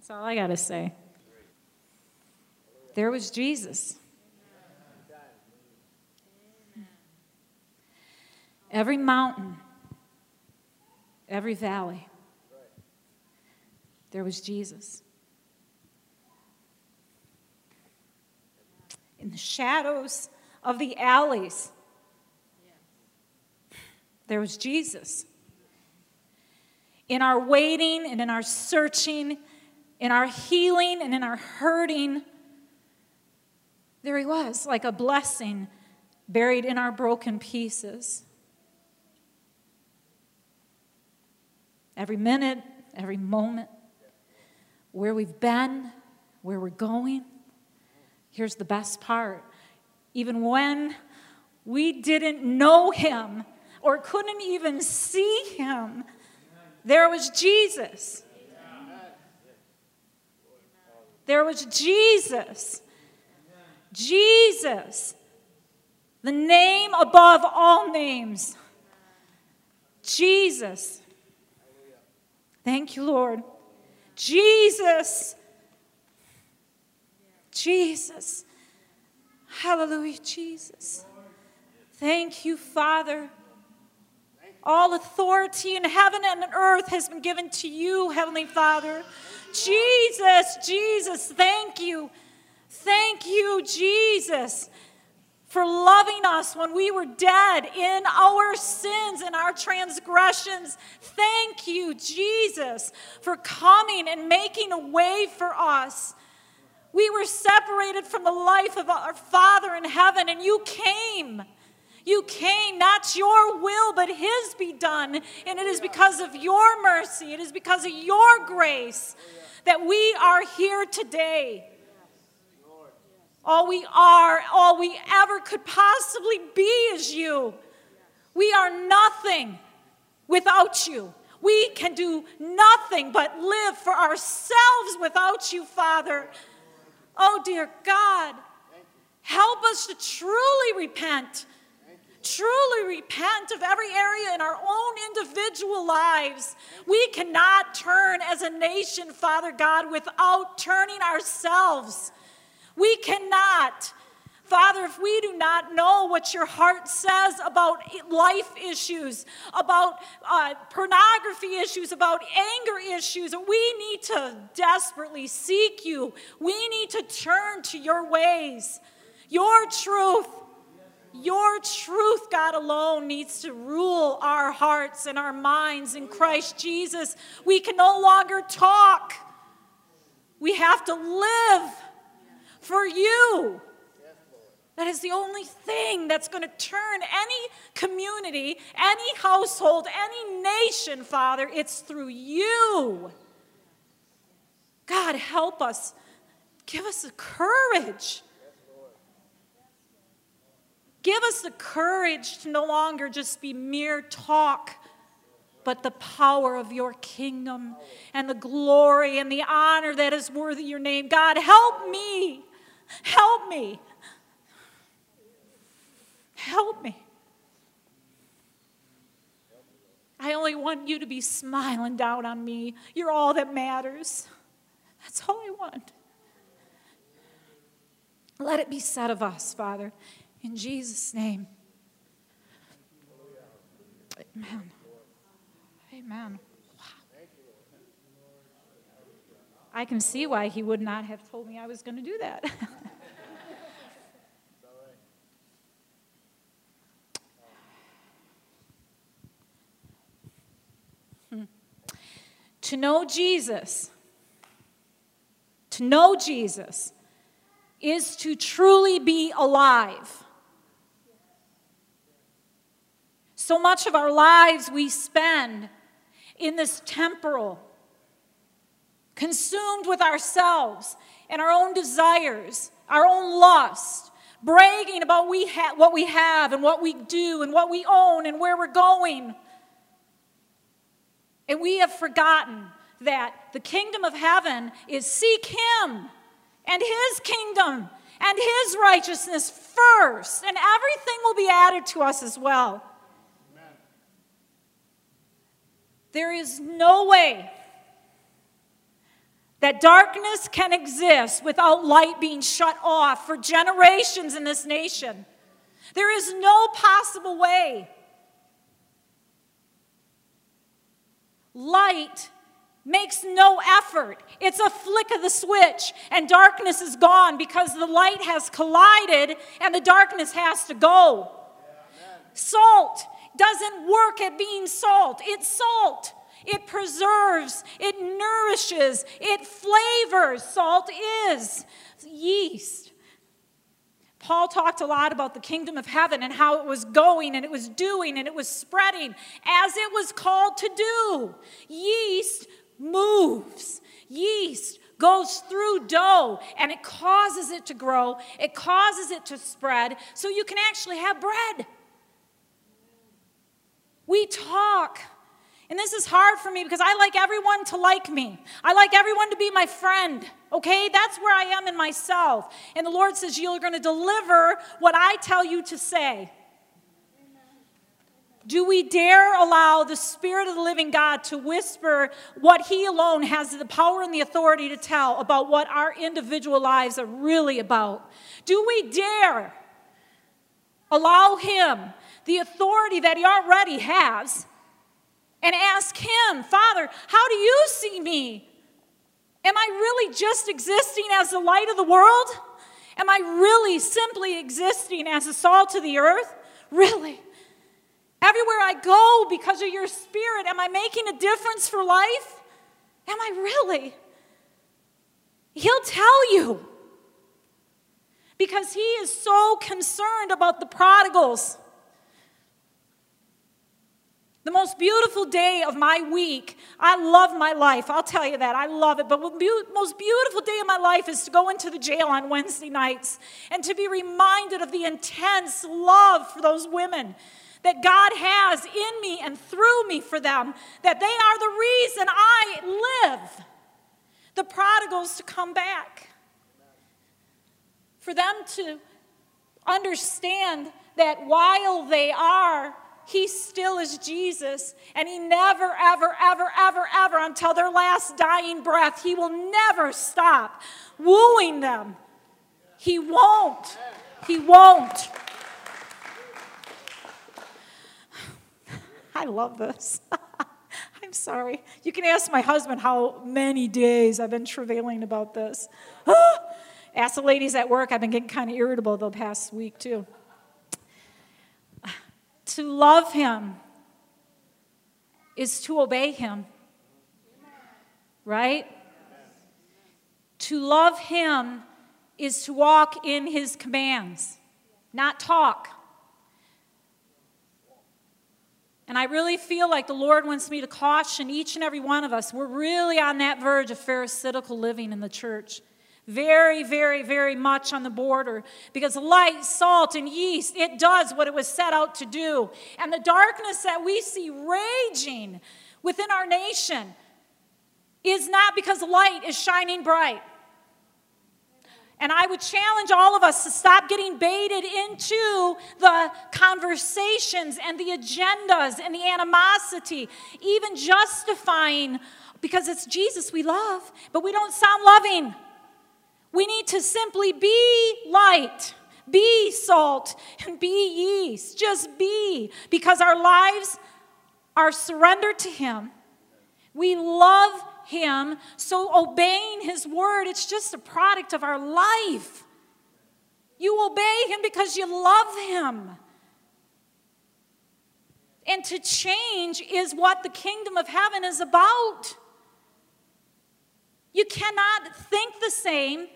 That's all I got to say. There was Jesus. Every mountain, every valley, there was Jesus. In the shadows of the alleys, there was Jesus. In our waiting and in our searching, in our healing and in our hurting, there he was, like a blessing buried in our broken pieces. Every minute, every moment, where we've been, where we're going. Here's the best part even when we didn't know him or couldn't even see him, there was Jesus. There was Jesus. Jesus, the name above all names. Jesus. Thank you, Lord. Jesus. Jesus. Hallelujah, Jesus. Thank you, Father. All authority in heaven and on earth has been given to you, Heavenly Father. Jesus, Jesus, thank you. Thank you, Jesus, for loving us when we were dead in our sins and our transgressions. Thank you, Jesus, for coming and making a way for us. We were separated from the life of our Father in heaven, and you came. You came, not your will, but His be done. And it is because of your mercy, it is because of your grace that we are here today. All we are, all we ever could possibly be is you. We are nothing without you. We can do nothing but live for ourselves without you, Father. Oh, dear God, help us to truly repent. Truly repent of every area in our own individual lives. We cannot turn as a nation, Father God, without turning ourselves. We cannot. Father, if we do not know what your heart says about life issues, about uh, pornography issues, about anger issues, we need to desperately seek you. We need to turn to your ways, your truth. Your truth, God alone, needs to rule our hearts and our minds in Christ Jesus. We can no longer talk, we have to live for you. That is the only thing that's going to turn any community, any household, any nation, Father. It's through you. God, help us. Give us the courage. Give us the courage to no longer just be mere talk, but the power of your kingdom and the glory and the honor that is worthy your name. God, help me. Help me. Help me. I only want you to be smiling down on me. You're all that matters. That's all I want. Let it be said of us, Father, in Jesus' name. Amen. Amen. I can see why he would not have told me I was going to do that. hmm. To know Jesus, to know Jesus, is to truly be alive. So much of our lives we spend in this temporal, consumed with ourselves and our own desires, our own lust, bragging about we ha- what we have and what we do and what we own and where we're going. And we have forgotten that the kingdom of heaven is seek Him and His kingdom and His righteousness first, and everything will be added to us as well. Amen. There is no way that darkness can exist without light being shut off for generations in this nation. There is no possible way. Light makes no effort. It's a flick of the switch, and darkness is gone because the light has collided and the darkness has to go. Salt doesn't work at being salt, it's salt. It preserves, it nourishes, it flavors. Salt is yeast. Paul talked a lot about the kingdom of heaven and how it was going and it was doing and it was spreading as it was called to do. Yeast moves. Yeast goes through dough and it causes it to grow, it causes it to spread so you can actually have bread. We talk. And this is hard for me because I like everyone to like me. I like everyone to be my friend. Okay? That's where I am in myself. And the Lord says, You're going to deliver what I tell you to say. Do we dare allow the Spirit of the living God to whisper what He alone has the power and the authority to tell about what our individual lives are really about? Do we dare allow Him the authority that He already has and ask Him, Father, how do you see me? Am I really just existing as the light of the world? Am I really simply existing as the salt of the earth? Really? Everywhere I go because of your spirit, am I making a difference for life? Am I really? He'll tell you. Because he is so concerned about the prodigals. The most beautiful day of my week, I love my life, I'll tell you that, I love it. But the most beautiful day of my life is to go into the jail on Wednesday nights and to be reminded of the intense love for those women that God has in me and through me for them, that they are the reason I live. The prodigals to come back. For them to understand that while they are, He still is Jesus, and He never, ever, ever, ever, ever, until their last dying breath, He will never stop wooing them. He won't. He won't. I love this. I'm sorry. You can ask my husband how many days I've been travailing about this. ask the ladies at work. I've been getting kind of irritable the past week, too. To love him is to obey him, right? To love him is to walk in his commands, not talk. And I really feel like the Lord wants me to caution each and every one of us. We're really on that verge of pharisaical living in the church. Very, very, very much on the border because light, salt, and yeast, it does what it was set out to do. And the darkness that we see raging within our nation is not because light is shining bright. And I would challenge all of us to stop getting baited into the conversations and the agendas and the animosity, even justifying, because it's Jesus we love, but we don't sound loving. We need to simply be light, be salt, and be yeast. Just be, because our lives are surrendered to Him. We love him. So obeying his word, it's just a product of our life. You obey him because you love him. And to change is what the kingdom of heaven is about. You cannot think the same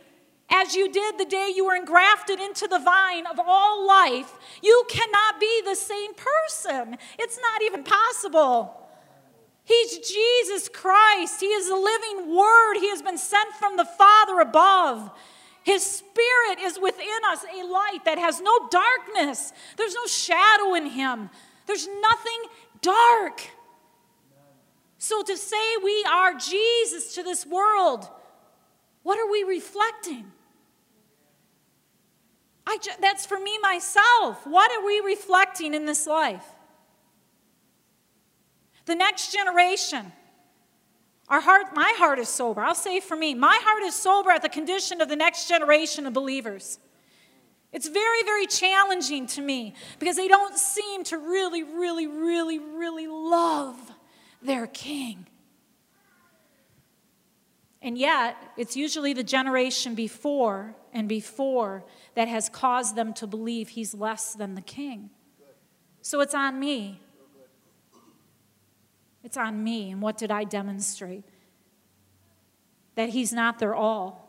as you did the day you were engrafted into the vine of all life. You cannot be the same person. It's not even possible. He's Jesus Christ. He is the living Word. He has been sent from the Father above. His Spirit is within us, a light that has no darkness. There's no shadow in Him, there's nothing dark. So to say we are Jesus to this world, what are we reflecting? I, that's for me myself. What are we reflecting in this life? The next generation. Our heart, my heart is sober. I'll say for me, my heart is sober at the condition of the next generation of believers. It's very, very challenging to me because they don't seem to really, really, really, really love their king. And yet, it's usually the generation before and before that has caused them to believe he's less than the king. So it's on me. It's on me. And what did I demonstrate? That he's not their all.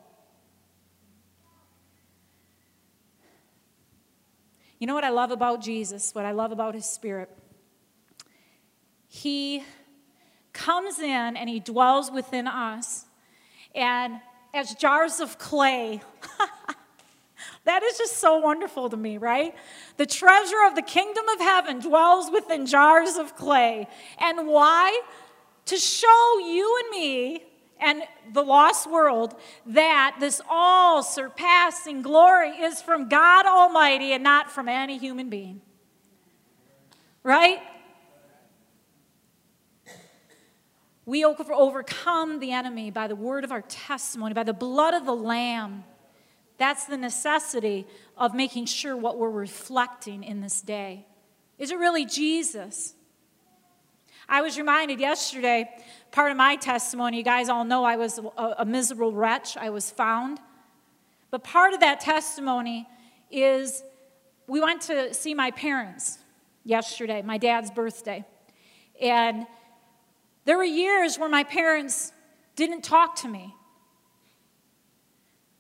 You know what I love about Jesus? What I love about his spirit? He comes in and he dwells within us and as jars of clay. that is just so wonderful to me, right? The treasure of the kingdom of heaven dwells within jars of clay. And why? To show you and me and the lost world that this all surpassing glory is from God Almighty and not from any human being. Right? We overcome the enemy by the word of our testimony, by the blood of the Lamb. That's the necessity of making sure what we're reflecting in this day. Is it really Jesus? I was reminded yesterday, part of my testimony, you guys all know I was a, a miserable wretch. I was found. But part of that testimony is we went to see my parents yesterday, my dad's birthday. And there were years where my parents didn't talk to me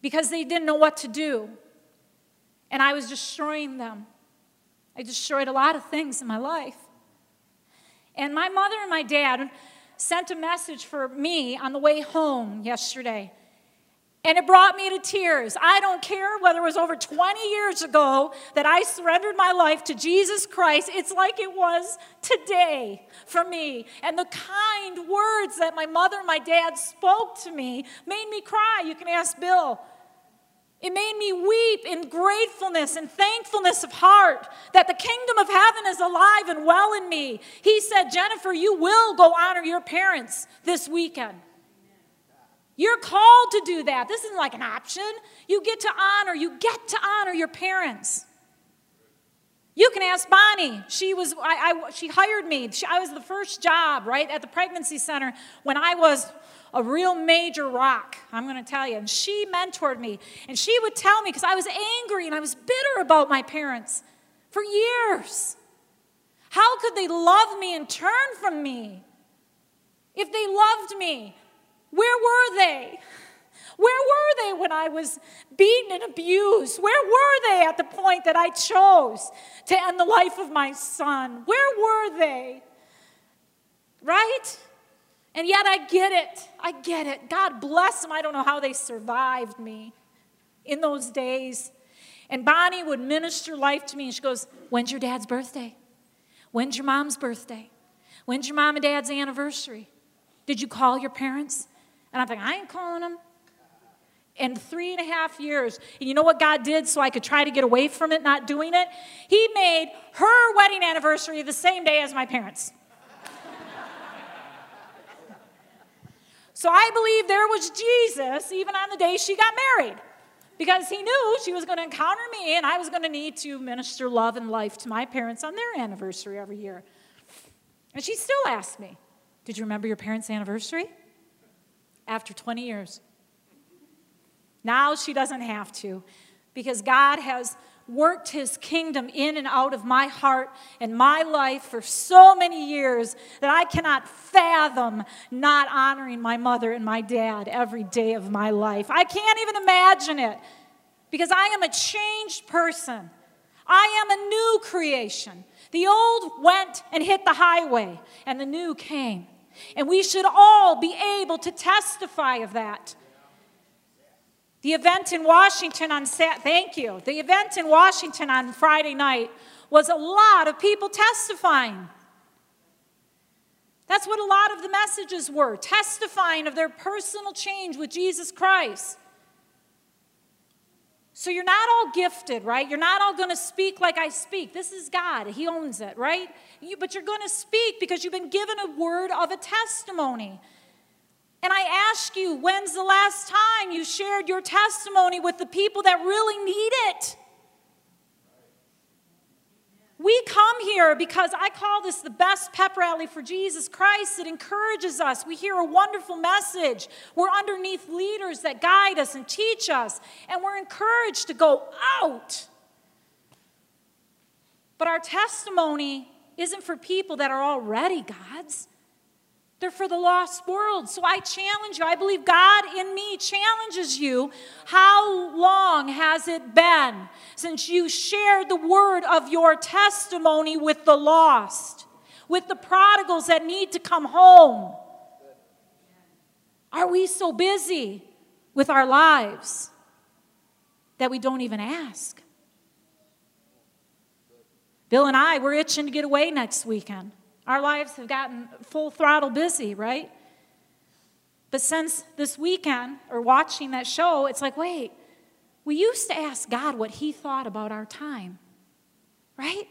because they didn't know what to do. And I was destroying them. I destroyed a lot of things in my life. And my mother and my dad sent a message for me on the way home yesterday. And it brought me to tears. I don't care whether it was over 20 years ago that I surrendered my life to Jesus Christ. It's like it was today for me. And the kind words that my mother and my dad spoke to me made me cry. You can ask Bill. It made me weep in gratefulness and thankfulness of heart that the kingdom of heaven is alive and well in me. He said, Jennifer, you will go honor your parents this weekend. You're called to do that. This isn't like an option. You get to honor, you get to honor your parents. You can ask Bonnie. She was, I, I she hired me. She, I was the first job, right, at the pregnancy center when I was a real major rock, I'm going to tell you. And she mentored me. And she would tell me, because I was angry and I was bitter about my parents for years. How could they love me and turn from me? If they loved me, where were they? Where were they when I was beaten and abused? Where were they at the point that I chose to end the life of my son? Where were they? Right? And yet I get it. I get it. God bless them. I don't know how they survived me in those days. And Bonnie would minister life to me, and she goes, When's your dad's birthday? When's your mom's birthday? When's your mom and dad's anniversary? Did you call your parents? And I'm thinking, I ain't calling them. In three and a half years, and you know what God did so I could try to get away from it, not doing it? He made her wedding anniversary the same day as my parents. So I believe there was Jesus even on the day she got married because he knew she was going to encounter me and I was going to need to minister love and life to my parents on their anniversary every year. And she still asked me, Did you remember your parents' anniversary? after 20 years. Now she doesn't have to because God has worked his kingdom in and out of my heart and my life for so many years that I cannot fathom not honoring my mother and my dad every day of my life. I can't even imagine it because I am a changed person. I am a new creation. The old went and hit the highway, and the new came. And we should all be able to testify of that. The event in Washington on thank you. The event in Washington on Friday night was a lot of people testifying. That's what a lot of the messages were, testifying of their personal change with Jesus Christ. So you're not all gifted, right? You're not all going to speak like I speak. This is God, He owns it, right? You, but you're going to speak because you've been given a word of a testimony. And I ask you, when's the last time you shared your testimony with the people that really need it? We come here because I call this the best pep rally for Jesus Christ. It encourages us. We hear a wonderful message. We're underneath leaders that guide us and teach us, and we're encouraged to go out. But our testimony isn't for people that are already God's. They're for the lost world. So I challenge you. I believe God in me challenges you. How long has it been since you shared the word of your testimony with the lost, with the prodigals that need to come home? Are we so busy with our lives that we don't even ask? Bill and I, we're itching to get away next weekend. Our lives have gotten full throttle busy, right? But since this weekend, or watching that show, it's like, wait, we used to ask God what He thought about our time, right?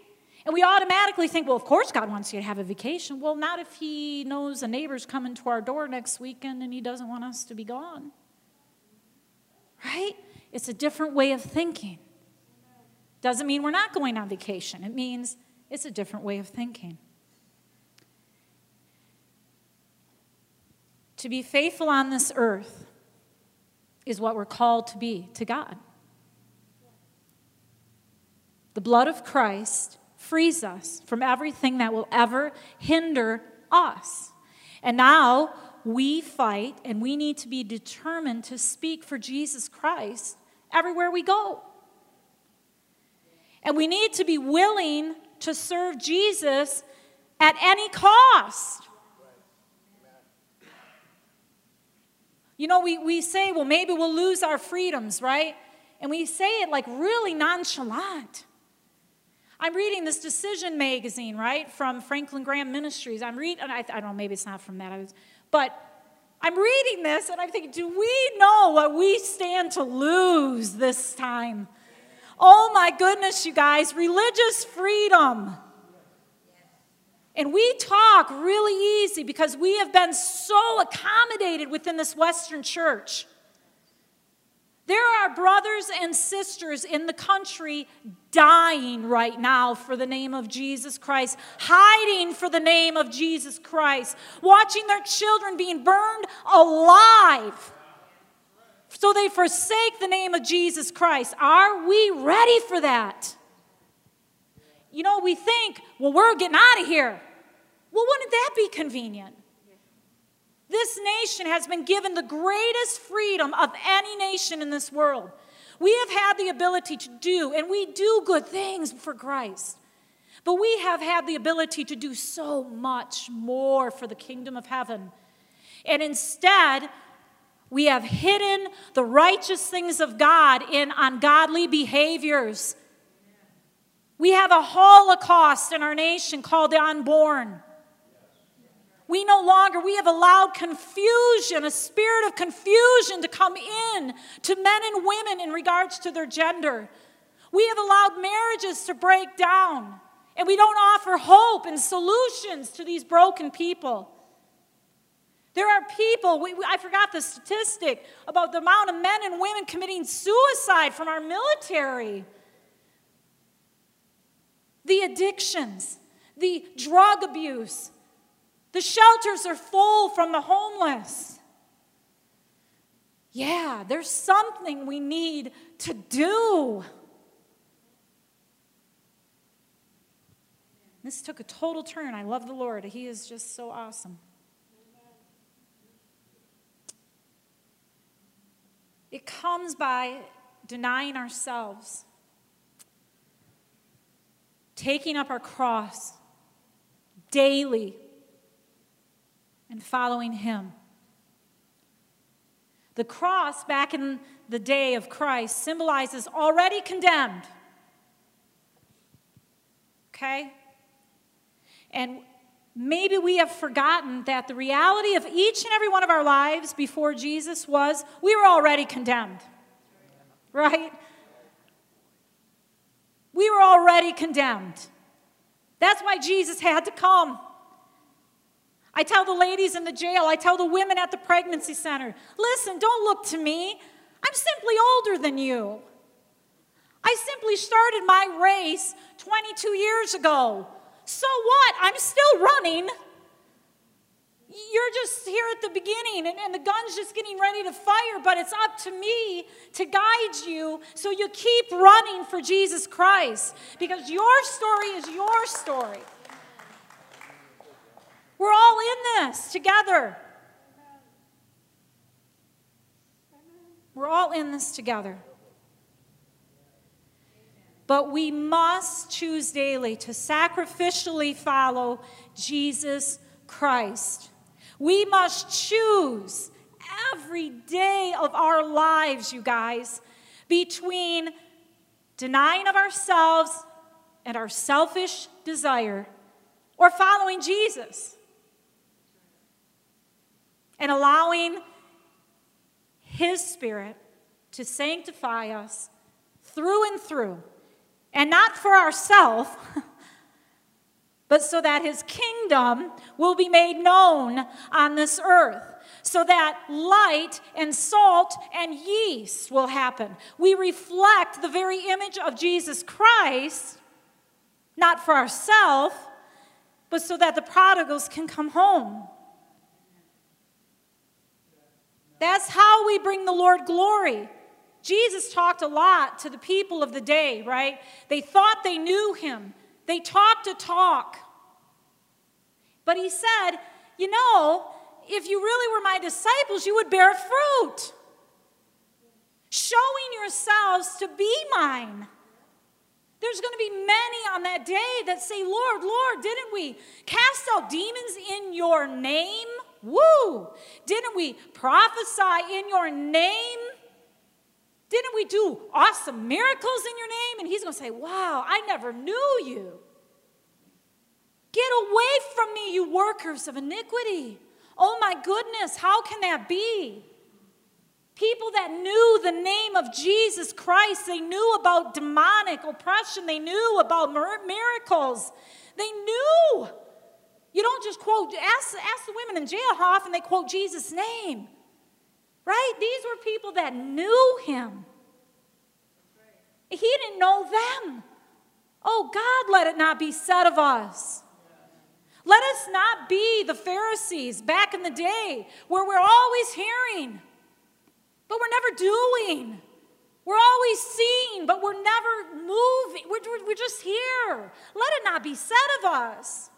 And we automatically think, well, of course God wants you to have a vacation. Well, not if He knows a neighbor's coming to our door next weekend and He doesn't want us to be gone, right? It's a different way of thinking. Doesn't mean we're not going on vacation, it means it's a different way of thinking. To be faithful on this earth is what we're called to be to God. The blood of Christ frees us from everything that will ever hinder us. And now we fight and we need to be determined to speak for Jesus Christ everywhere we go. And we need to be willing to serve Jesus at any cost. You know, we, we say, well, maybe we'll lose our freedoms, right? And we say it like really nonchalant. I'm reading this Decision magazine, right, from Franklin Graham Ministries. I'm reading, I, I don't know, maybe it's not from that, was, but I'm reading this and I'm thinking, do we know what we stand to lose this time? Oh my goodness, you guys, religious freedom. And we talk really easy because we have been so accommodated within this Western church. There are brothers and sisters in the country dying right now for the name of Jesus Christ, hiding for the name of Jesus Christ, watching their children being burned alive so they forsake the name of Jesus Christ. Are we ready for that? You know, we think, well, we're getting out of here. Well, wouldn't that be convenient? This nation has been given the greatest freedom of any nation in this world. We have had the ability to do, and we do good things for Christ. But we have had the ability to do so much more for the kingdom of heaven. And instead, we have hidden the righteous things of God in ungodly behaviors. We have a holocaust in our nation called the unborn. We no longer, we have allowed confusion, a spirit of confusion to come in to men and women in regards to their gender. We have allowed marriages to break down, and we don't offer hope and solutions to these broken people. There are people, we, I forgot the statistic about the amount of men and women committing suicide from our military. The addictions, the drug abuse, the shelters are full from the homeless. Yeah, there's something we need to do. This took a total turn. I love the Lord. He is just so awesome. It comes by denying ourselves, taking up our cross daily, and following Him. The cross, back in the day of Christ, symbolizes already condemned. Okay? And maybe we have forgotten that the reality of each and every one of our lives before Jesus was we were already condemned. Right? We were already condemned. That's why Jesus had to come. I tell the ladies in the jail, I tell the women at the pregnancy center listen, don't look to me. I'm simply older than you. I simply started my race 22 years ago. So what? I'm still running. You're just here at the beginning and, and, the gun's just getting ready to fire, but it's up to me to guide you so you keep running for Jesus Christ because your story is your story. We're all in this together. We're all in this together. But we must choose daily to sacrificially follow Jesus Christ. We must choose every day of our lives, you guys, between denying of ourselves and our selfish desire or following Jesus and allowing His Spirit to sanctify us through and through, and not for ourselves. but so that his kingdom will be made known on this earth. So that light and salt and yeast will happen. We reflect the very image of Jesus Christ, not for ourselves, but so that the prodigals can come home. That's how we bring the Lord glory. Jesus talked a lot to the people of the day, right? They thought they knew him. They talked a talk. But he said, You know, if you really were my disciples, you would bear fruit, showing yourselves to be mine. There's going to be many on that day that say, Lord, Lord, didn't we cast out demons in your name? Woo! Didn't we prophesy in your name? Didn't we do awesome miracles in your name? And he's going to say, Wow, I never knew you. Get away from me, you workers of iniquity. Oh my goodness, how can that be? People that knew the name of Jesus Christ, they knew about demonic oppression, they knew about miracles, they knew. You don't just quote, ask, ask the women in jail how often they quote Jesus' name, right? These were people that knew him. He didn't know them. Oh, God, let it not be said of us. Let us not be the Pharisees back in the day where we're always hearing, but we're never doing. We're always seeing, but we're never moving. We're, we're just here. Let it not be said of us.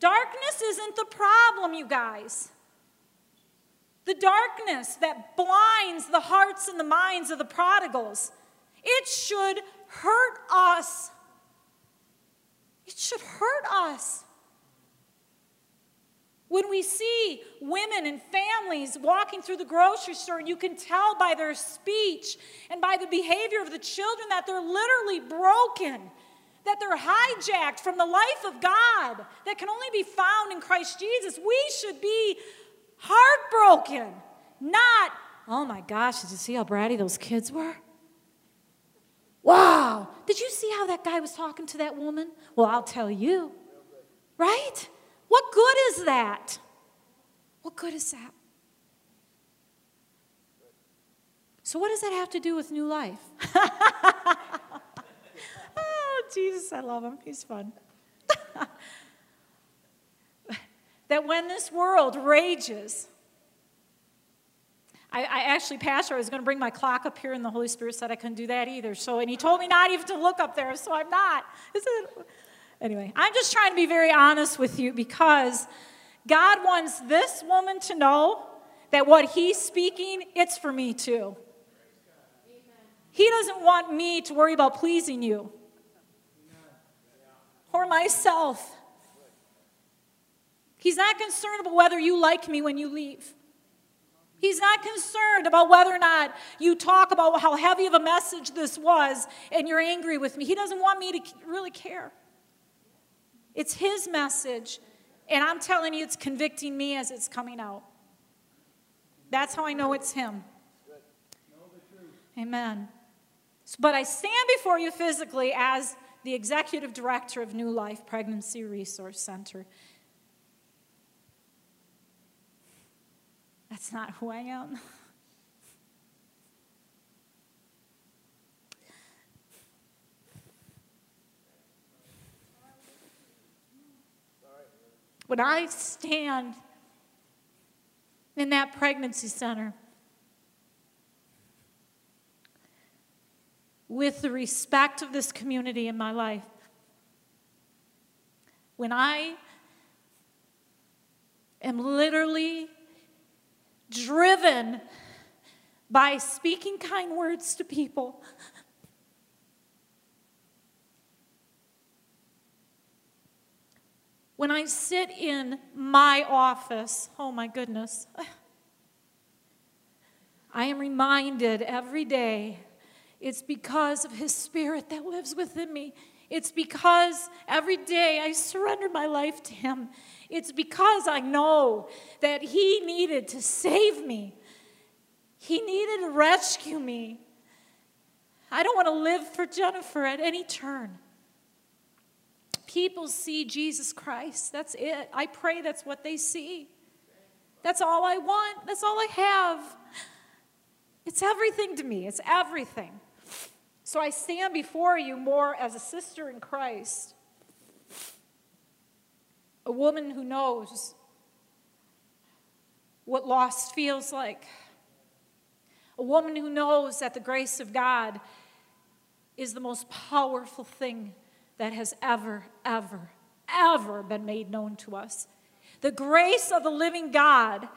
Darkness isn't the problem, you guys. The darkness that blinds the hearts and the minds of the prodigals, it should hurt us it should hurt us. When we see women and families walking through the grocery store, and you can tell by their speech and by the behavior of the children that they're literally broken, that they're hijacked from the life of God that can only be found in Christ Jesus, we should be heartbroken, not, oh my gosh, did you see how bratty those kids were? Wow, did you see how that guy was talking to that woman? Well, I'll tell you. Right? What good is that? What good is that? So, what does that have to do with new life? oh, Jesus, I love him. He's fun. that when this world rages, I, I actually, Pastor, I was going to bring my clock up here, and the Holy Spirit said I couldn't do that either. So, and He told me not even to look up there, so I'm not. Anyway, I'm just trying to be very honest with you because God wants this woman to know that what He's speaking, it's for me too. He doesn't want me to worry about pleasing you or myself. He's not concerned about whether you like me when you leave. He's not concerned about whether or not you talk about how heavy of a message this was and you're angry with me. He doesn't want me to really care. It's His message, and I'm telling you, it's convicting me as it's coming out. That's how I know it's Him. Amen. But I stand before you physically as the executive director of New Life Pregnancy Resource Center. That's not who I am. When I stand in that pregnancy center with the respect of this community in my life, when I am literally driven by speaking kind words to people. When I sit in my office, oh my goodness, I am reminded every day it's because of His Spirit that lives within me. It's because every day I surrender my life to Him. It's because I know that He needed to save me, He needed to rescue me. I don't want to live for Jennifer at any turn. People see Jesus Christ. That's it. I pray that's what they see. That's all I want. That's all I have. It's everything to me. It's everything. So I stand before you more as a sister in Christ, a woman who knows what loss feels like, a woman who knows that the grace of God is the most powerful thing that has ever, ever, ever been made known to us. The grace of the living God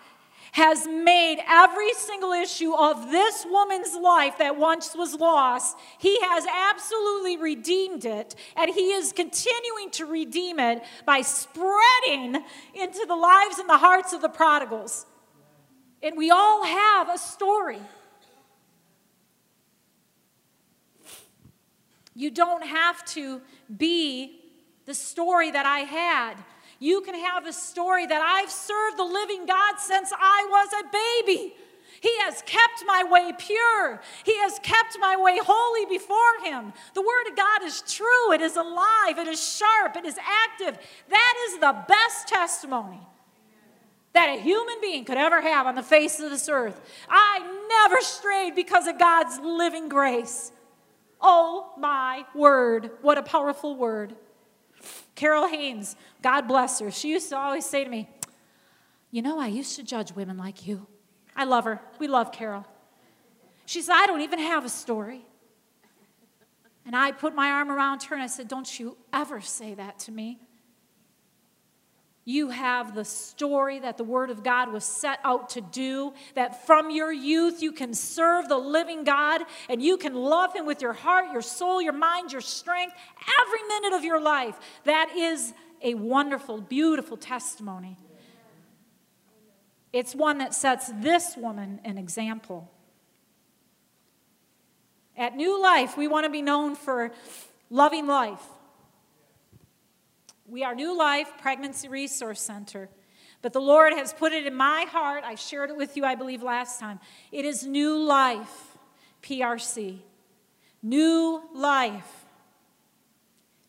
has made every single issue of this woman's life that once was lost, he has absolutely redeemed it, and he is continuing to redeem it by spreading into the lives and the hearts of the prodigals. And we all have a story. You don't have to be the story that I had. You can have a story that I've served the living God since I was a baby. He has kept my way pure. He has kept my way holy before Him. The Word of God is true, it is alive, it is sharp, it is active. That is the best testimony that a human being could ever have on the face of this earth. I never strayed because of God's living grace. Oh my word, what a powerful word. Carol Haynes, God bless her, she used to always say to me, You know, I used to judge women like you. I love her. We love Carol. She said, I don't even have a story. And I put my arm around her and I said, Don't you ever say that to me. You have the story that the Word of God was set out to do, that from your youth you can serve the living God and you can love Him with your heart, your soul, your mind, your strength, every minute of your life. That is a wonderful, beautiful testimony. It's one that sets this woman an example. At New Life, we want to be known for loving life we are New Life Pregnancy Resource Center. But the Lord has put it in my heart. I shared it with you, I believe, last time. It is New Life PRC. New Life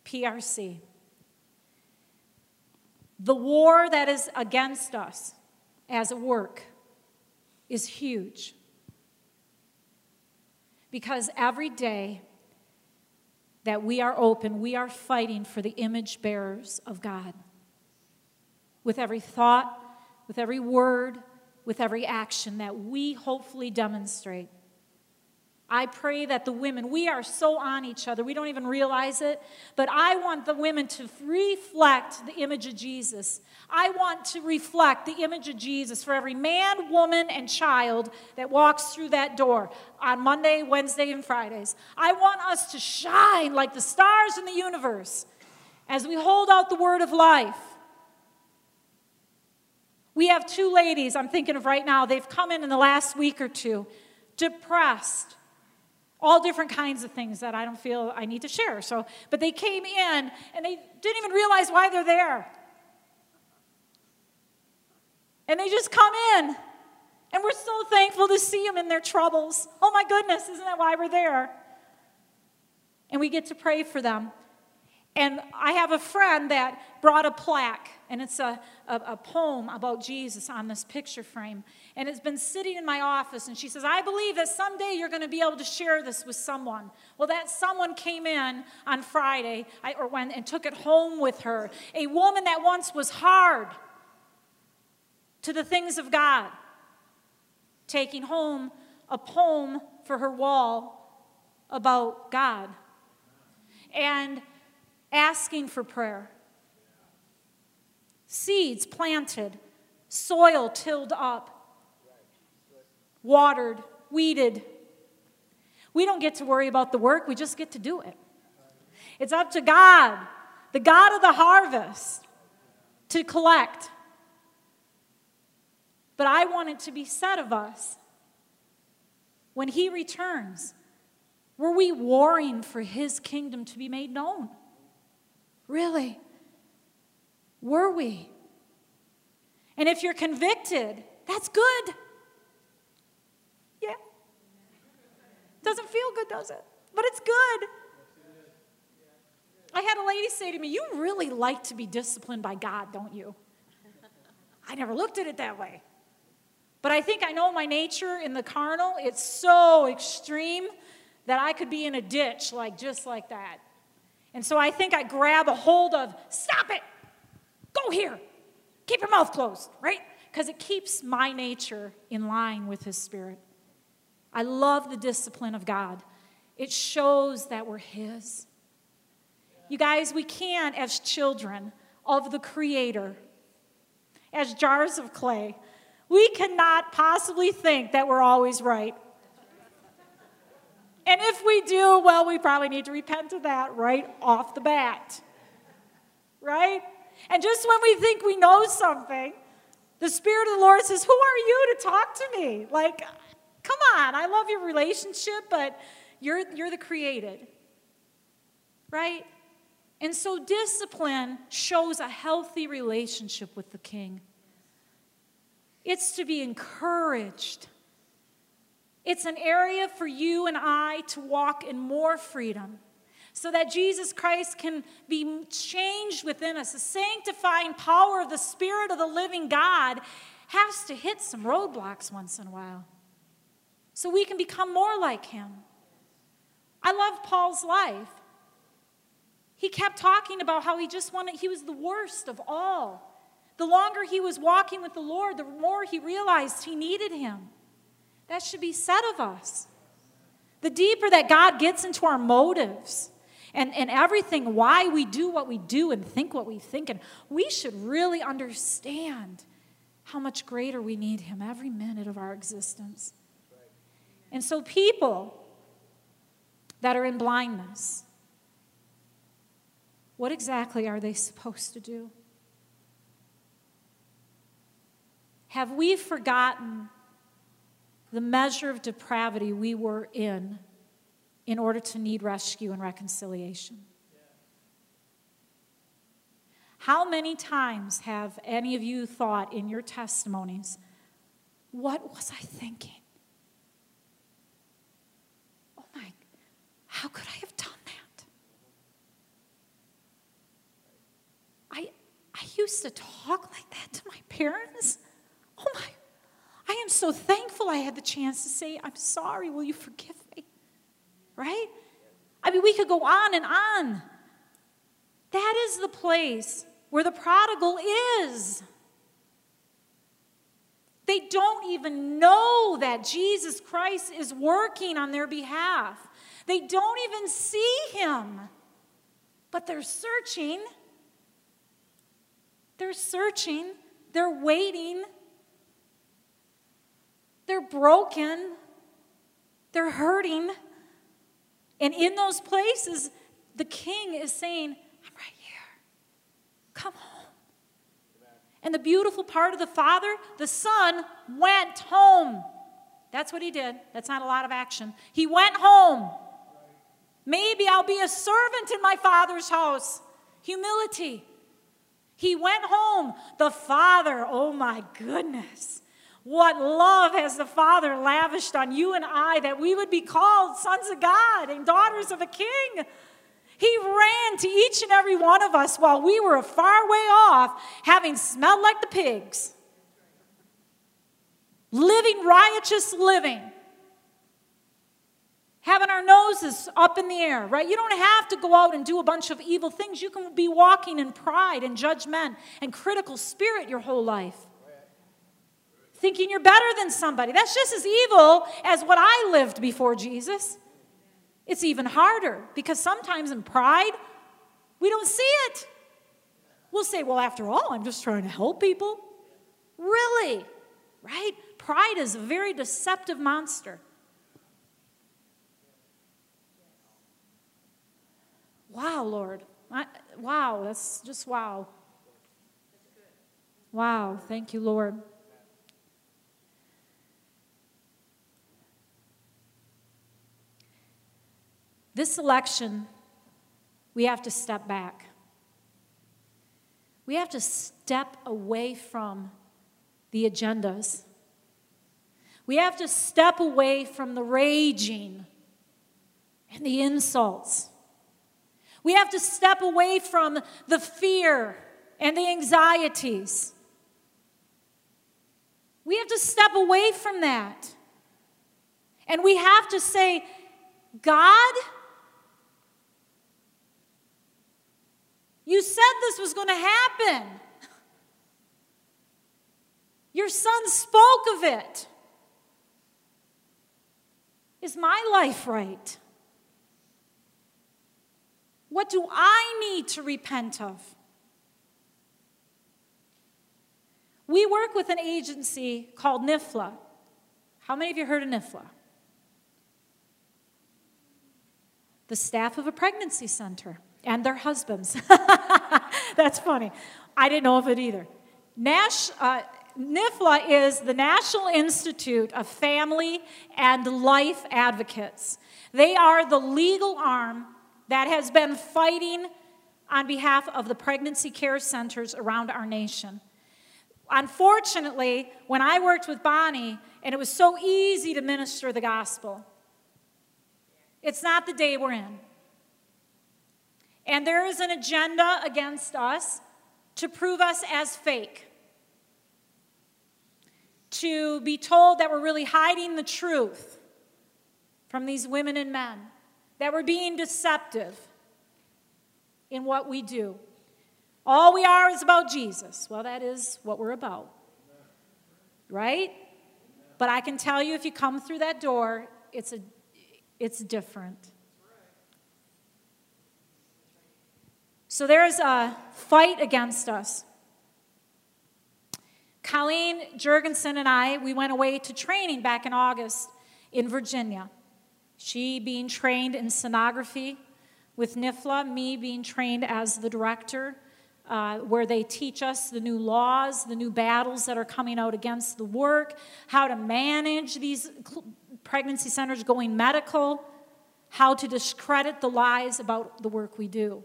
PRC. The war that is against us as a work is huge. Because every day that we are open, we are fighting for the image bearers of God. With every thought, with every word, with every action that we hopefully demonstrate. I pray that the women, we are so on each other, we don't even realize it, but I want the women to reflect the image of Jesus. I want to reflect the image of Jesus for every man, woman, and child that walks through that door on Monday, Wednesday, and Fridays. I want us to shine like the stars in the universe as we hold out the word of life. We have two ladies I'm thinking of right now. They've come in in the last week or two, depressed all different kinds of things that I don't feel I need to share. So, but they came in and they didn't even realize why they're there. And they just come in. And we're so thankful to see them in their troubles. Oh my goodness, isn't that why we're there? And we get to pray for them. And I have a friend that brought a plaque and it's a, a, a, poem about Jesus on this picture frame. And it's been sitting in my office, and she says, I believe that someday you're going to be able to share this with someone. Well, that someone came in on Friday I, or when, and took it home with her. A woman that once was hard to the things of God, taking home a poem for her wall about God and asking for prayer. Seeds planted, soil tilled up, watered, weeded. We don't get to worry about the work, we just get to do it. It's up to God, the God of the harvest, to collect. But I want it to be said of us when He returns, were we warring for His kingdom to be made known? Really? Were we? And if you're convicted, that's good. Yeah. Doesn't feel good, does it? But it's good. I had a lady say to me, You really like to be disciplined by God, don't you? I never looked at it that way. But I think I know my nature in the carnal. It's so extreme that I could be in a ditch, like just like that. And so I think I grab a hold of, stop it, go here, keep your mouth closed, right? Because it keeps my nature in line with His Spirit. I love the discipline of God, it shows that we're His. You guys, we can't, as children of the Creator, as jars of clay, we cannot possibly think that we're always right. And if we do, well, we probably need to repent of that right off the bat. Right? And just when we think we know something, the Spirit of the Lord says, Who are you to talk to me? Like, come on, I love your relationship, but you're, you're the created. Right? And so discipline shows a healthy relationship with the King. It's to be encouraged. It's an area for you and I to walk in more freedom so that Jesus Christ can be changed within us. The sanctifying power of the Spirit of the living God has to hit some roadblocks once in a while so we can become more like Him. I love Paul's life. He kept talking about how he just wanted, he was the worst of all. The longer he was walking with the Lord, the more he realized he needed him. That should be said of us. The deeper that God gets into our motives and, and everything, why we do what we do and think what we think, and we should really understand how much greater we need him every minute of our existence. And so, people that are in blindness, what exactly are they supposed to do? Have we forgotten the measure of depravity we were in in order to need rescue and reconciliation? How many times have any of you thought in your testimonies, what was I thinking? Oh my, how could I have done that? I, I used to talk like that to my parents. Oh my, I am so thankful I had the chance to say, I'm sorry, will you forgive me? Right? I mean, we could go on and on. That is the place where the prodigal is. They don't even know that Jesus Christ is working on their behalf. They don't even see him, but they're searching. They're searching. They're waiting. They're broken, they're hurting. And in those places, the king is saying, I'm right here. Come home. And the beautiful part of the father, the son went home. That's what he did. That's not a lot of action. He went home. Maybe I'll be a servant in my father's house. Humility. He went home. The father, oh my goodness. What love has the Father lavished on you and I that we would be called sons of God and daughters of a king. He ran to each and every one of us while we were a far way off, having smelled like the pigs. Living riotous living. Having our noses up in the air, right? You don't have to go out and do a bunch of evil things. You can be walking in pride and judgment and critical spirit your whole life thinking you're better than somebody. That's just as evil as what I lived before Jesus. It's even harder because sometimes in pride, we don't see it. We'll say, well, after all, I'm just trying to help people. Really? Right? Pride is a very deceptive monster. Wow, Lord. I, wow, that's just wow. Wow, thank you, Lord. This election, we have to step back. We have to step away from the agendas. We have to step away from the raging and the insults. We have to step away from the fear and the anxieties. We have to step away from that. And we have to say, God, You said this was going to happen. Your son spoke of it. Is my life right? What do I need to repent of? We work with an agency called NIFLA. How many of you heard of NIFLA? The staff of a pregnancy center and their husbands. That's funny. I didn't know of it either. Nash, uh, NIFLA is the National Institute of Family and Life Advocates. They are the legal arm that has been fighting on behalf of the pregnancy care centers around our nation. Unfortunately, when I worked with Bonnie, and it was so easy to minister the gospel, it's not the day we're in. And there is an agenda against us to prove us as fake. To be told that we're really hiding the truth from these women and men, that we're being deceptive in what we do. All we are is about Jesus. Well, that is what we're about. Right? But I can tell you if you come through that door, it's a it's different. So there's a fight against us. Colleen Jurgensen and I, we went away to training back in August in Virginia. She being trained in sonography with NIFLA, me being trained as the director, uh, where they teach us the new laws, the new battles that are coming out against the work, how to manage these pregnancy centers going medical, how to discredit the lies about the work we do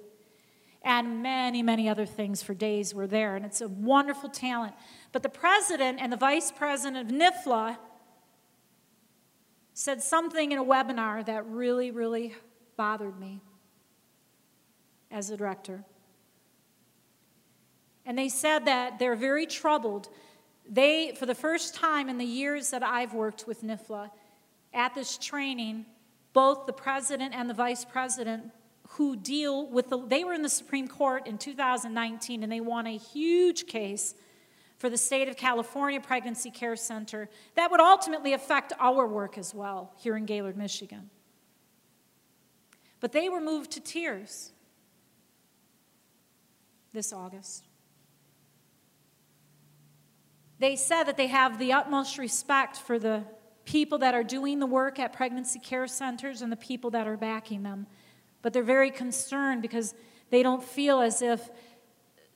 and many, many other things for days were there. And it's a wonderful talent. But the president and the vice president of NIFLA said something in a webinar that really, really bothered me as a director. And they said that they're very troubled. They, for the first time in the years that I've worked with NIFLA, at this training, both the president and the vice president who deal with the, they were in the Supreme Court in 2019 and they won a huge case for the state of California Pregnancy Care Center that would ultimately affect our work as well here in Gaylord, Michigan. But they were moved to tears this August. They said that they have the utmost respect for the people that are doing the work at pregnancy care centers and the people that are backing them but they're very concerned because they don't feel as if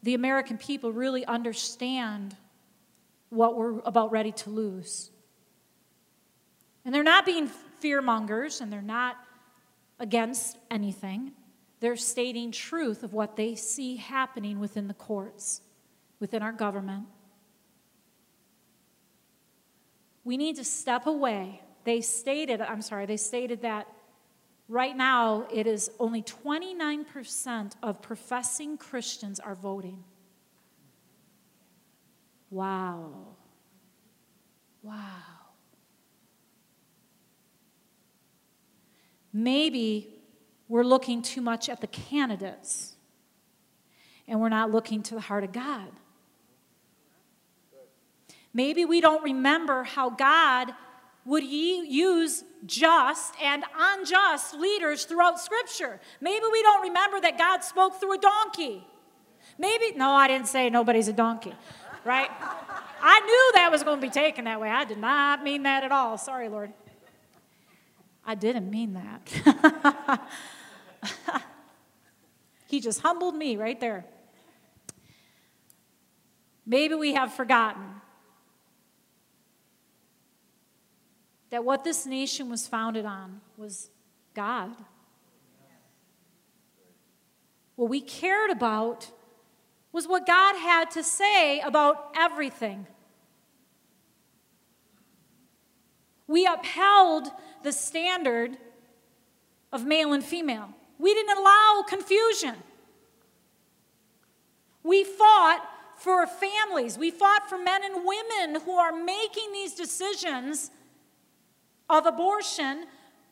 the American people really understand what we're about ready to lose. And they're not being fear mongers and they're not against anything. They're stating truth of what they see happening within the courts, within our government. We need to step away. They stated, I'm sorry, they stated that Right now, it is only 29% of professing Christians are voting. Wow. Wow. Maybe we're looking too much at the candidates and we're not looking to the heart of God. Maybe we don't remember how God would ye use just and unjust leaders throughout Scripture. Maybe we don't remember that God spoke through a donkey. Maybe, no, I didn't say nobody's a donkey, right? I knew that was going to be taken that way. I did not mean that at all. Sorry, Lord. I didn't mean that. he just humbled me right there. Maybe we have forgotten that what this nation was founded on was God. What we cared about was what God had to say about everything. We upheld the standard of male and female. We didn't allow confusion. We fought for families. We fought for men and women who are making these decisions of abortion,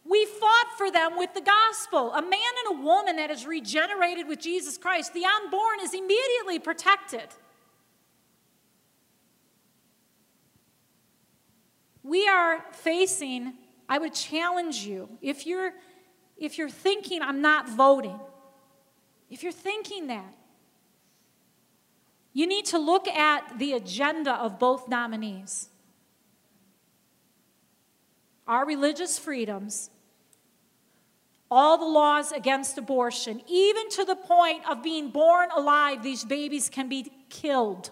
we fought for them with the gospel. A man and a woman that is regenerated with Jesus Christ, the unborn is immediately protected. We are facing, I would challenge you, if you're if you're thinking I'm not voting, if you're thinking that, you need to look at the agenda of both nominees our religious freedoms, all the laws against abortion, even to the point of being born alive, these babies can be killed.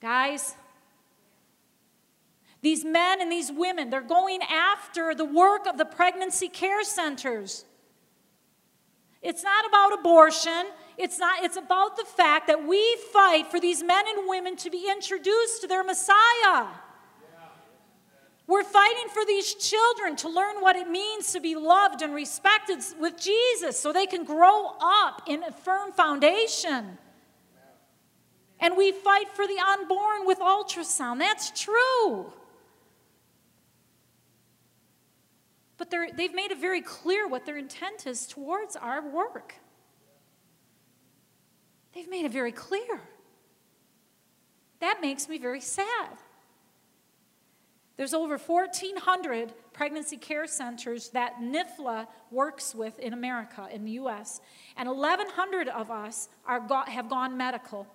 Guys, these men and these women, they're going after the work of the pregnancy care centers. It's not about abortion. It's not it's about the fact that we fight for these men and women to be introduced to their Messiah. We're fighting for these children to learn what it means to be loved and respected with Jesus so they can grow up in a firm foundation. And we fight for the unborn with ultrasound. That's true. But they've made it very clear what their intent is towards our work. They've made it very clear. That makes me very sad. There's over 1,400 pregnancy care centers that NIFLA works with in America, in the US, and 1,100 of us are have gone medical.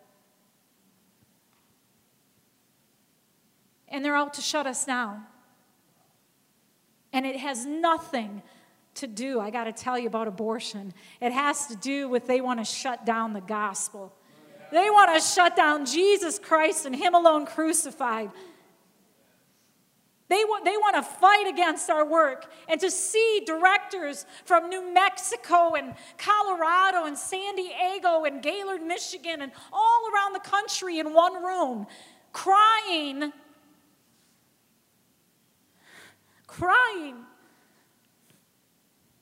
And they're out to shut us down. And it has nothing to do, I got to tell you about abortion. It has to do with they want to shut down the gospel. They want to shut down Jesus Christ and Him alone crucified. They want, they want to fight against our work and to see directors from New Mexico and Colorado and San Diego and Gaylord, Michigan, and all around the country in one room crying, crying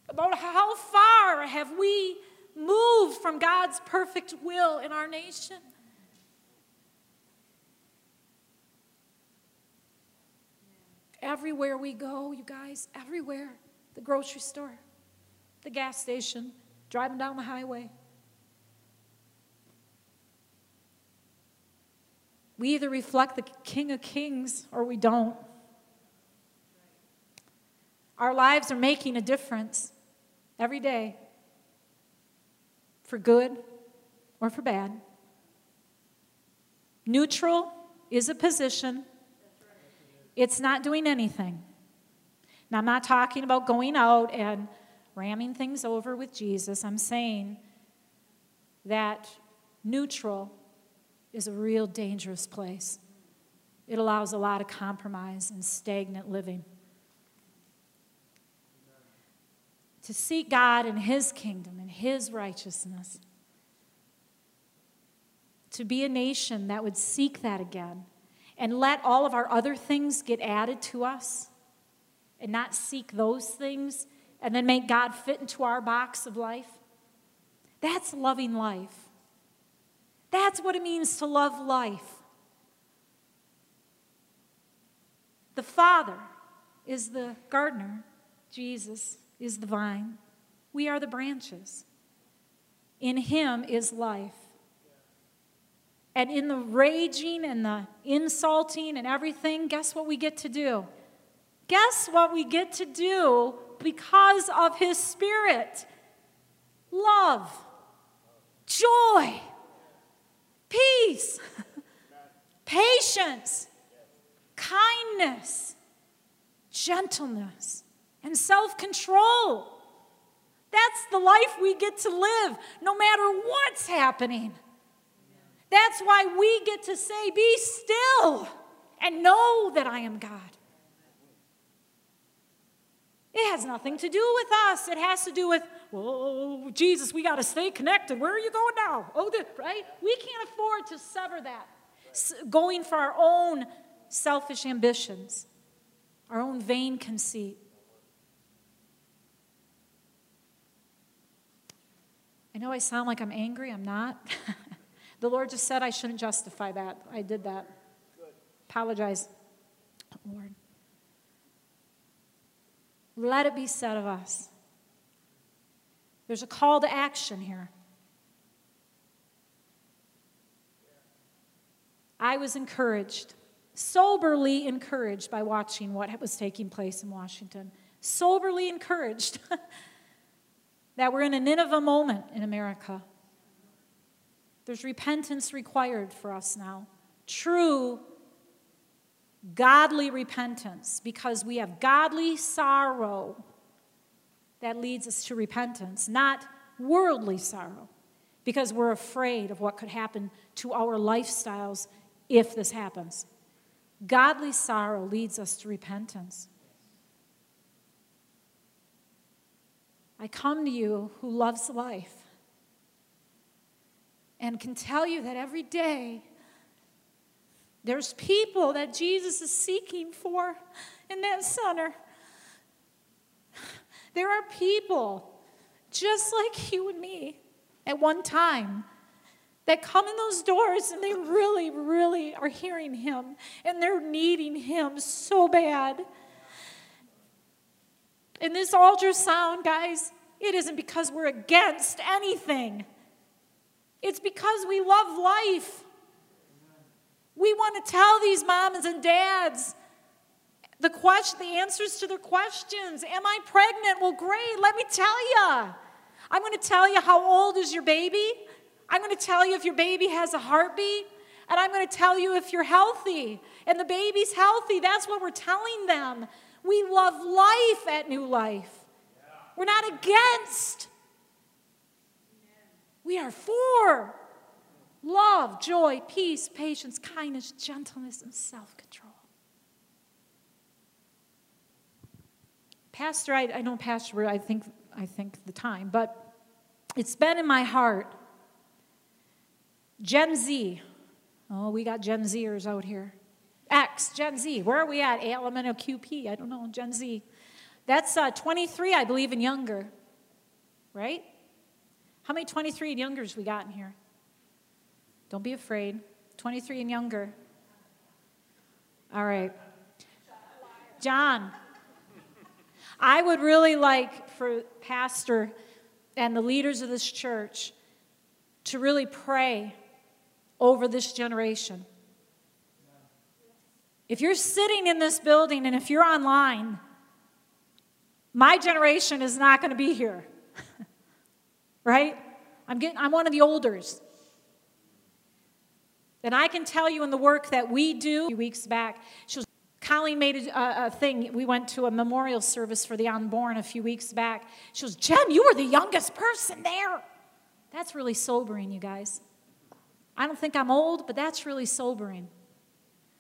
about how far have we moved from God's perfect will in our nation. Everywhere we go, you guys, everywhere. The grocery store, the gas station, driving down the highway. We either reflect the King of Kings or we don't. Our lives are making a difference every day for good or for bad. Neutral is a position it's not doing anything. Now, I'm not talking about going out and ramming things over with Jesus. I'm saying that neutral is a real dangerous place. It allows a lot of compromise and stagnant living. To seek God and His kingdom and His righteousness. To be a nation that would seek that again and let all of our other things get added to us and not seek those things and then make God fit into our box of life. That's loving life. That's what it means to love life. The Father is the gardener, Jesus is the vine. We are the branches. In Him is life. And in the raging and the insulting and everything, guess what we get to do? Guess what we get to do because of His Spirit? Love, joy, peace, patience, kindness, gentleness, and self control. That's the life we get to live no matter what's happening. That's why we get to say, Be still and know that I am God. It has nothing to do with us. It has to do with, oh, Jesus, we got to stay connected. Where are you going now? Oh, the, right? We can't afford to sever that. S- going for our own selfish ambitions, our own vain conceit. I know I sound like I'm angry. I'm not. the Lord just said I shouldn't justify that. I did that. Good. Apologize, Lord. Let it be said of us. There's a call to action here. I was encouraged, soberly encouraged by watching what was taking place in Washington. Soberly encouraged that we're in a Nineveh moment in America. There's repentance required for us now. True godly repentance because we have godly sorrow that leads us to repentance, not worldly sorrow because we're afraid of what could happen to our lifestyles if this happens. Godly sorrow leads us to repentance. I come to you who loves life and can tell you that every day there's people that Jesus is seeking for in that center. There are people just like you and me at one time that come in those doors and they really, really are hearing Him and they're needing Him so bad. And this ultrasound, guys, it isn't because we're against anything, it's because we love life. We want to tell these moms and dads the question, the answers to their questions. Am I pregnant? Well, great. Let me tell you. I'm going to tell you how old is your baby. I'm going to tell you if your baby has a heartbeat. And I'm going to tell you if you're healthy and the baby's healthy. That's what we're telling them. We love life at New Life. We're not against. We are for love, joy, peace, patience, kindness, gentleness, and self control. Pastor, I, I know Pastor, I think, I think the time, but it's been in my heart. Gen Z. Oh, we got Gen Zers out here. X, Gen Z. Where are we at? ALMN or QP? I don't know. Gen Z. That's uh, 23, I believe, and younger. Right? How many 23 and youngers we got in here? Don't be afraid. 23 and younger. All right. John, I would really like for Pastor and the leaders of this church to really pray over this generation. If you're sitting in this building and if you're online, my generation is not going to be here. right? I'm getting I'm one of the olders. And I can tell you in the work that we do, a few weeks back, she was, Colleen made a, a, thing. We went to a memorial service for the unborn a few weeks back. She was, Jen, you were the youngest person there. That's really sobering, you guys. I don't think I'm old, but that's really sobering.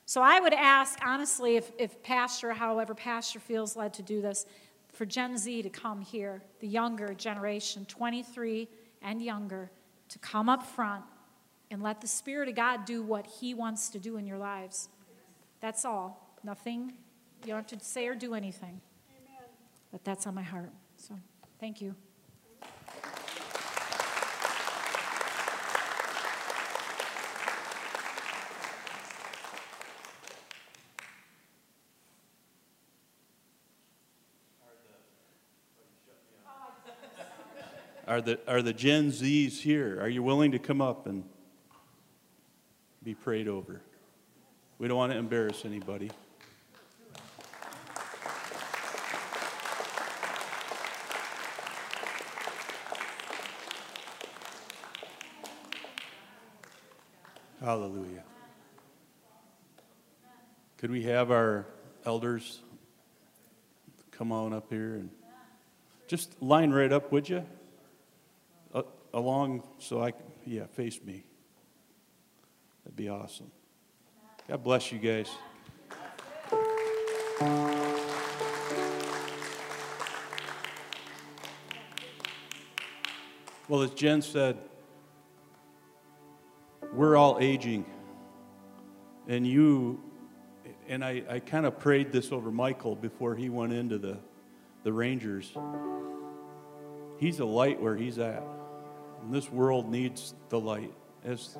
So I would ask, honestly, if, if Pastor, however, Pastor feels led to do this, for Gen Z to come here, the younger generation, 23 and younger, to come up front and let the Spirit of God do what He wants to do in your lives. That's all. Nothing. You don't have to say or do anything. Amen. But that's on my heart. So, thank you. Are the, are the Gen Zs here? Are you willing to come up and be prayed over? We don't want to embarrass anybody. Hallelujah. Could we have our elders come on up here and just line right up, would you? Along, so I, yeah, face me. That'd be awesome. God bless you guys. Well, as Jen said, we're all aging. And you, and I, I kind of prayed this over Michael before he went into the, the Rangers. He's a light where he's at. And this world needs the light. As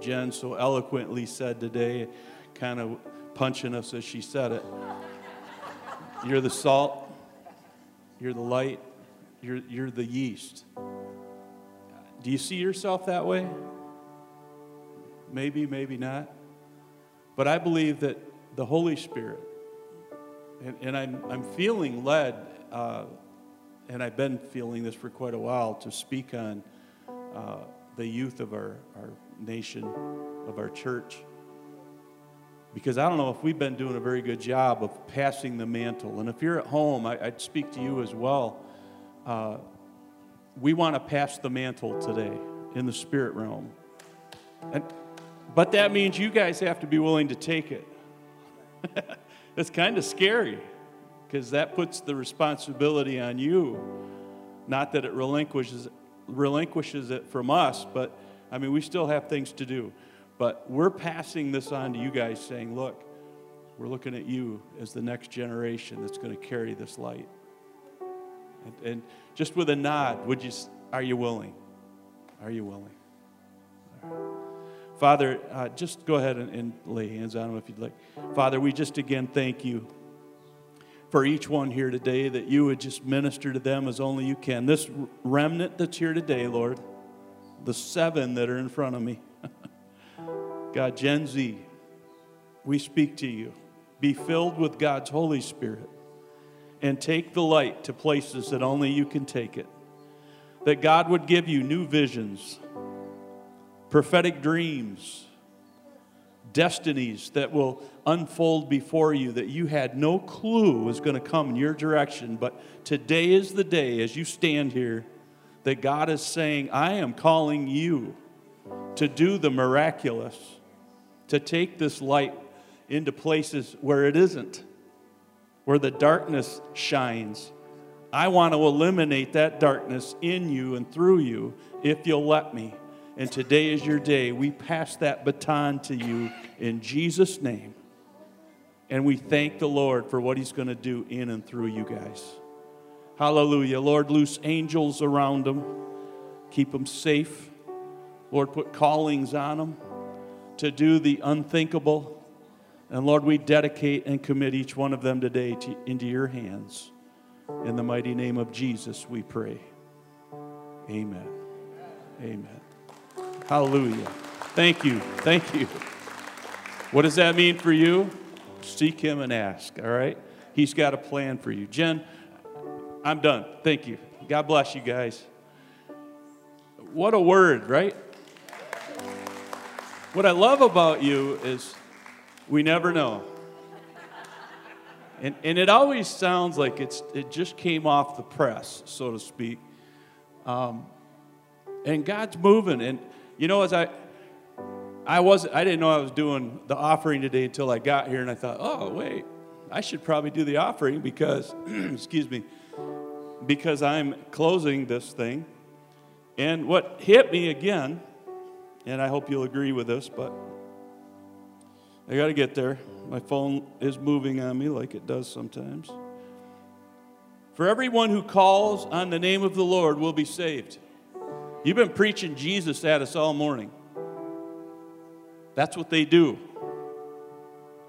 Jen so eloquently said today, kind of punching us as she said it. You're the salt, you're the light, you're, you're the yeast. Do you see yourself that way? Maybe, maybe not. But I believe that the Holy Spirit, and, and I'm, I'm feeling led, uh, and I've been feeling this for quite a while, to speak on uh, the youth of our, our nation, of our church. Because I don't know if we've been doing a very good job of passing the mantle. And if you're at home, I, would speak to you as well. Uh, we want to pass the mantle today in the spirit realm. And, but that means you guys have to be willing to take it. it's kind of scary because that puts the responsibility on you. Not that it relinquishes, relinquishes it from us, but I mean, we still have things to do. But we're passing this on to you guys saying, look, we're looking at you as the next generation that's going to carry this light. And, and just with a nod, would you, are you willing? Are you willing? Father, uh, just go ahead and, and lay hands on them if you'd like. Father, we just again thank you for each one here today that you would just minister to them as only you can. This remnant that's here today, Lord, the seven that are in front of me, God, Gen Z, we speak to you. Be filled with God's Holy Spirit and take the light to places that only you can take it. That God would give you new visions, prophetic dreams, destinies that will unfold before you that you had no clue was going to come in your direction. But today is the day, as you stand here, that God is saying, I am calling you to do the miraculous, to take this light into places where it isn't, where the darkness shines. I want to eliminate that darkness in you and through you if you'll let me. And today is your day. We pass that baton to you in Jesus' name. And we thank the Lord for what He's going to do in and through you guys. Hallelujah. Lord, loose angels around them, keep them safe. Lord, put callings on them to do the unthinkable. And Lord, we dedicate and commit each one of them today to, into your hands. In the mighty name of Jesus, we pray. Amen. Amen. Hallelujah. Thank you. Thank you. What does that mean for you? Seek Him and ask, all right? He's got a plan for you. Jen, I'm done. Thank you. God bless you guys. What a word, right? What I love about you is we never know. And, and it always sounds like it's, it just came off the press, so to speak. Um, and God's moving. And you know, as I, I was, I didn't know I was doing the offering today until I got here, and I thought, oh wait, I should probably do the offering because, excuse me, because I'm closing this thing. And what hit me again, and I hope you'll agree with this, but I got to get there. My phone is moving on me like it does sometimes. For everyone who calls on the name of the Lord will be saved. You've been preaching Jesus at us all morning. That's what they do.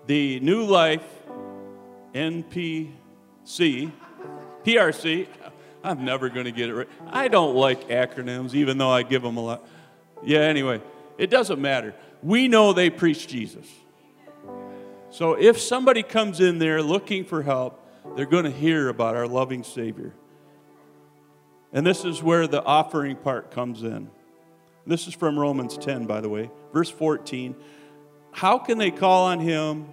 The New Life NPC, PRC, I'm never going to get it right. I don't like acronyms, even though I give them a lot. Yeah, anyway, it doesn't matter. We know they preach Jesus. So if somebody comes in there looking for help, they're going to hear about our loving Savior. And this is where the offering part comes in. This is from Romans 10, by the way, verse 14. How can they call on him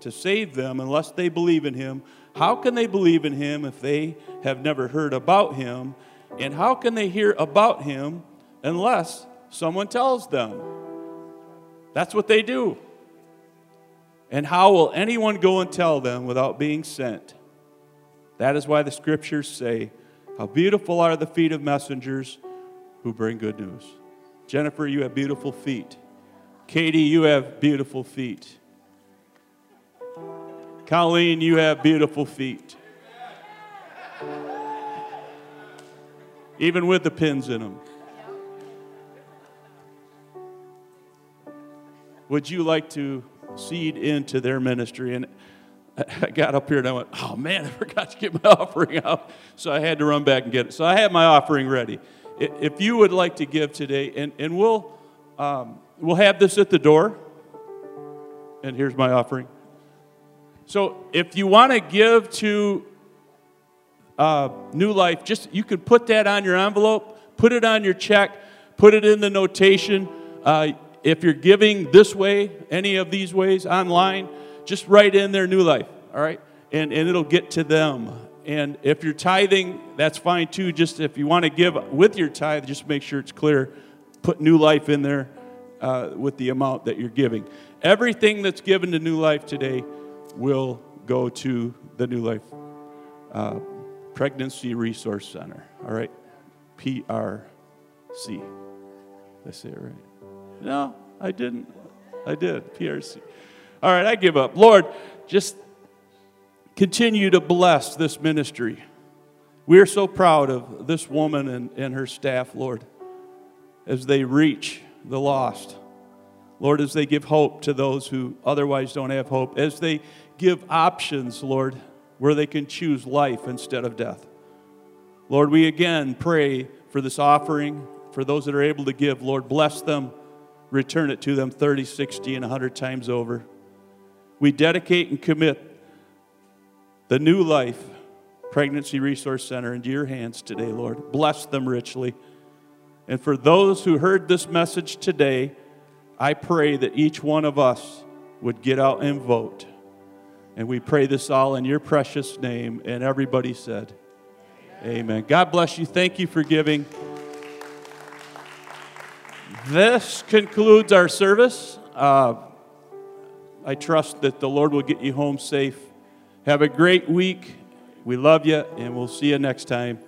to save them unless they believe in him? How can they believe in him if they have never heard about him? And how can they hear about him unless someone tells them? That's what they do. And how will anyone go and tell them without being sent? That is why the scriptures say, How beautiful are the feet of messengers who bring good news. Jennifer, you have beautiful feet. Katie, you have beautiful feet. Colleen, you have beautiful feet. Even with the pins in them. Would you like to seed into their ministry? And I got up here and I went, oh man, I forgot to get my offering out. So I had to run back and get it. So I had my offering ready. If you would like to give today, and, and we'll, um, we'll have this at the door. And here's my offering. So if you want to give to uh, New Life, just you can put that on your envelope, put it on your check, put it in the notation. Uh, if you're giving this way, any of these ways online, just write in their New Life, all right? And, and it'll get to them. And if you're tithing, that's fine too. Just if you want to give with your tithe, just make sure it's clear. Put New Life in there uh, with the amount that you're giving. Everything that's given to New Life today will go to the New Life uh, Pregnancy Resource Center. All right? PRC. Did I say it right? No, I didn't. I did. PRC. All right, I give up. Lord, just continue to bless this ministry. We are so proud of this woman and, and her staff, Lord, as they reach the lost. Lord, as they give hope to those who otherwise don't have hope, as they give options, Lord, where they can choose life instead of death. Lord, we again pray for this offering, for those that are able to give. Lord, bless them, return it to them 30, 60, and 100 times over. We dedicate and commit the new life Pregnancy Resource Center into your hands today, Lord. Bless them richly. And for those who heard this message today, I pray that each one of us would get out and vote. And we pray this all in your precious name. And everybody said, Amen. Amen. God bless you. Thank you for giving. This concludes our service. Uh, I trust that the Lord will get you home safe. Have a great week. We love you, and we'll see you next time.